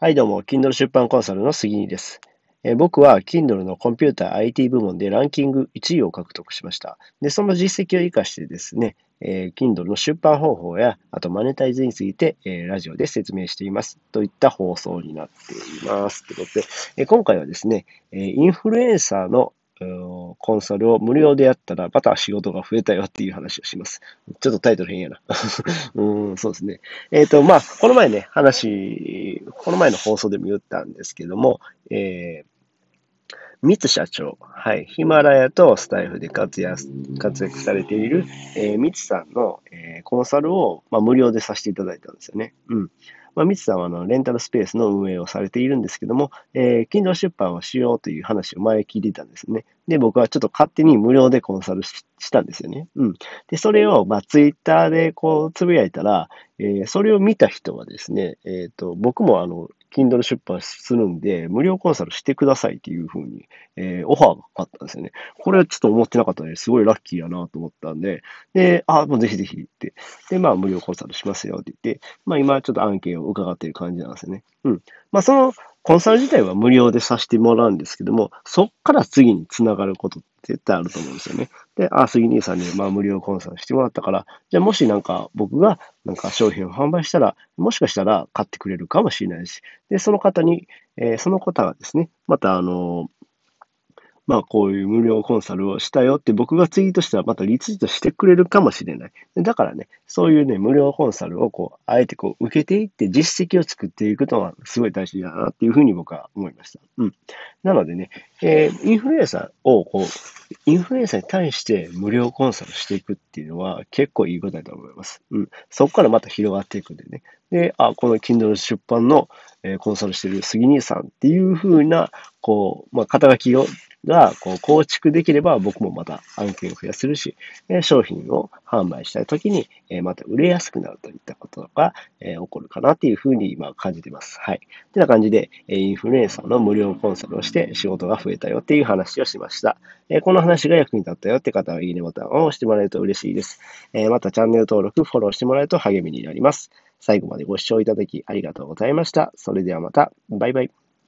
はい、どうも、Kindle 出版コンサルの杉井です。え、僕は Kindle のコンピューター IT 部門でランキング1位を獲得しました。で、その実績を生かしてですね、えー、Kindle の出版方法や、あとマネタイズについて、えー、ラジオで説明しています。といった放送になっています。ということで、え、今回はですね、えインフルエンサーのコンサルを無料でやったら、また仕事が増えたよっていう話をします。ちょっとタイトル変やな。うん、そうですね。えっ、ー、と、まあ、この前ね、話、この前の放送でも言ったんですけども、えー、三津社長、はい、ヒマラヤとスタイフで活躍活躍されている、えー、三津さんの、えー、コンサルを、まあ、無料でさせていただいたんですよね。うん。まあ、三さんはあのレンタルスペースの運営をされているんですけども、えー、近所出版をしようという話を前聞いてたんですね。で、僕はちょっと勝手に無料でコンサルしたんですよね。うん。で、それを、まあ、ツイッターでこう、つぶやいたら、えー、それを見た人はですね、えっ、ー、と、僕もあの、Kindle 出版するんで、無料コンサルしてくださいっていうふうに、えー、オファーがかかったんですよね。これはちょっと思ってなかったので、すごいラッキーやなと思ったんで、で、あ、もうぜひぜひって。で、まあ、無料コンサルしますよって言って、まあ、今ちょっと案件を伺っている感じなんですよね。うん。まあ、その、コンサル自体は無料でさせてもらうんですけども、そっから次につながることって絶対あると思うんですよね。で、あ、杉兄さんにまあ無料コンサルしてもらったから、じゃあもしなんか僕がなんか商品を販売したら、もしかしたら買ってくれるかもしれないし、で、その方に、えー、その方がですね、またあの、まあこういう無料コンサルをしたよって僕がツイートしたらまたリツイートしてくれるかもしれない。だからね、そういうね、無料コンサルをこう、あえてこう受けていって実績を作っていくのはすごい大事だなっていうふうに僕は思いました。うん。なのでね、えー、インフルエンサーをこう、インフルエンサーに対して無料コンサルしていくっていうのは結構いいことだと思います。うん。そこからまた広がっていくんでね。で、あ、この Kindle 出版の、え、コンサルしてる杉兄さんっていうふうな、こう、まあ、肩書きをがこう構築できれば僕もまた案件を増やせるし、商品を販売したいときにまた売れやすくなるといったことが起こるかなというふうに今感じています。はい。てな感じで、インフルエンサーの無料コンサルをして仕事が増えたよっていう話をしました。この話が役に立ったよって方は、いいねボタンを押してもらえると嬉しいです。またチャンネル登録、フォローしてもらえると励みになります。最後までご視聴いただきありがとうございました。それではまた。バイバイ。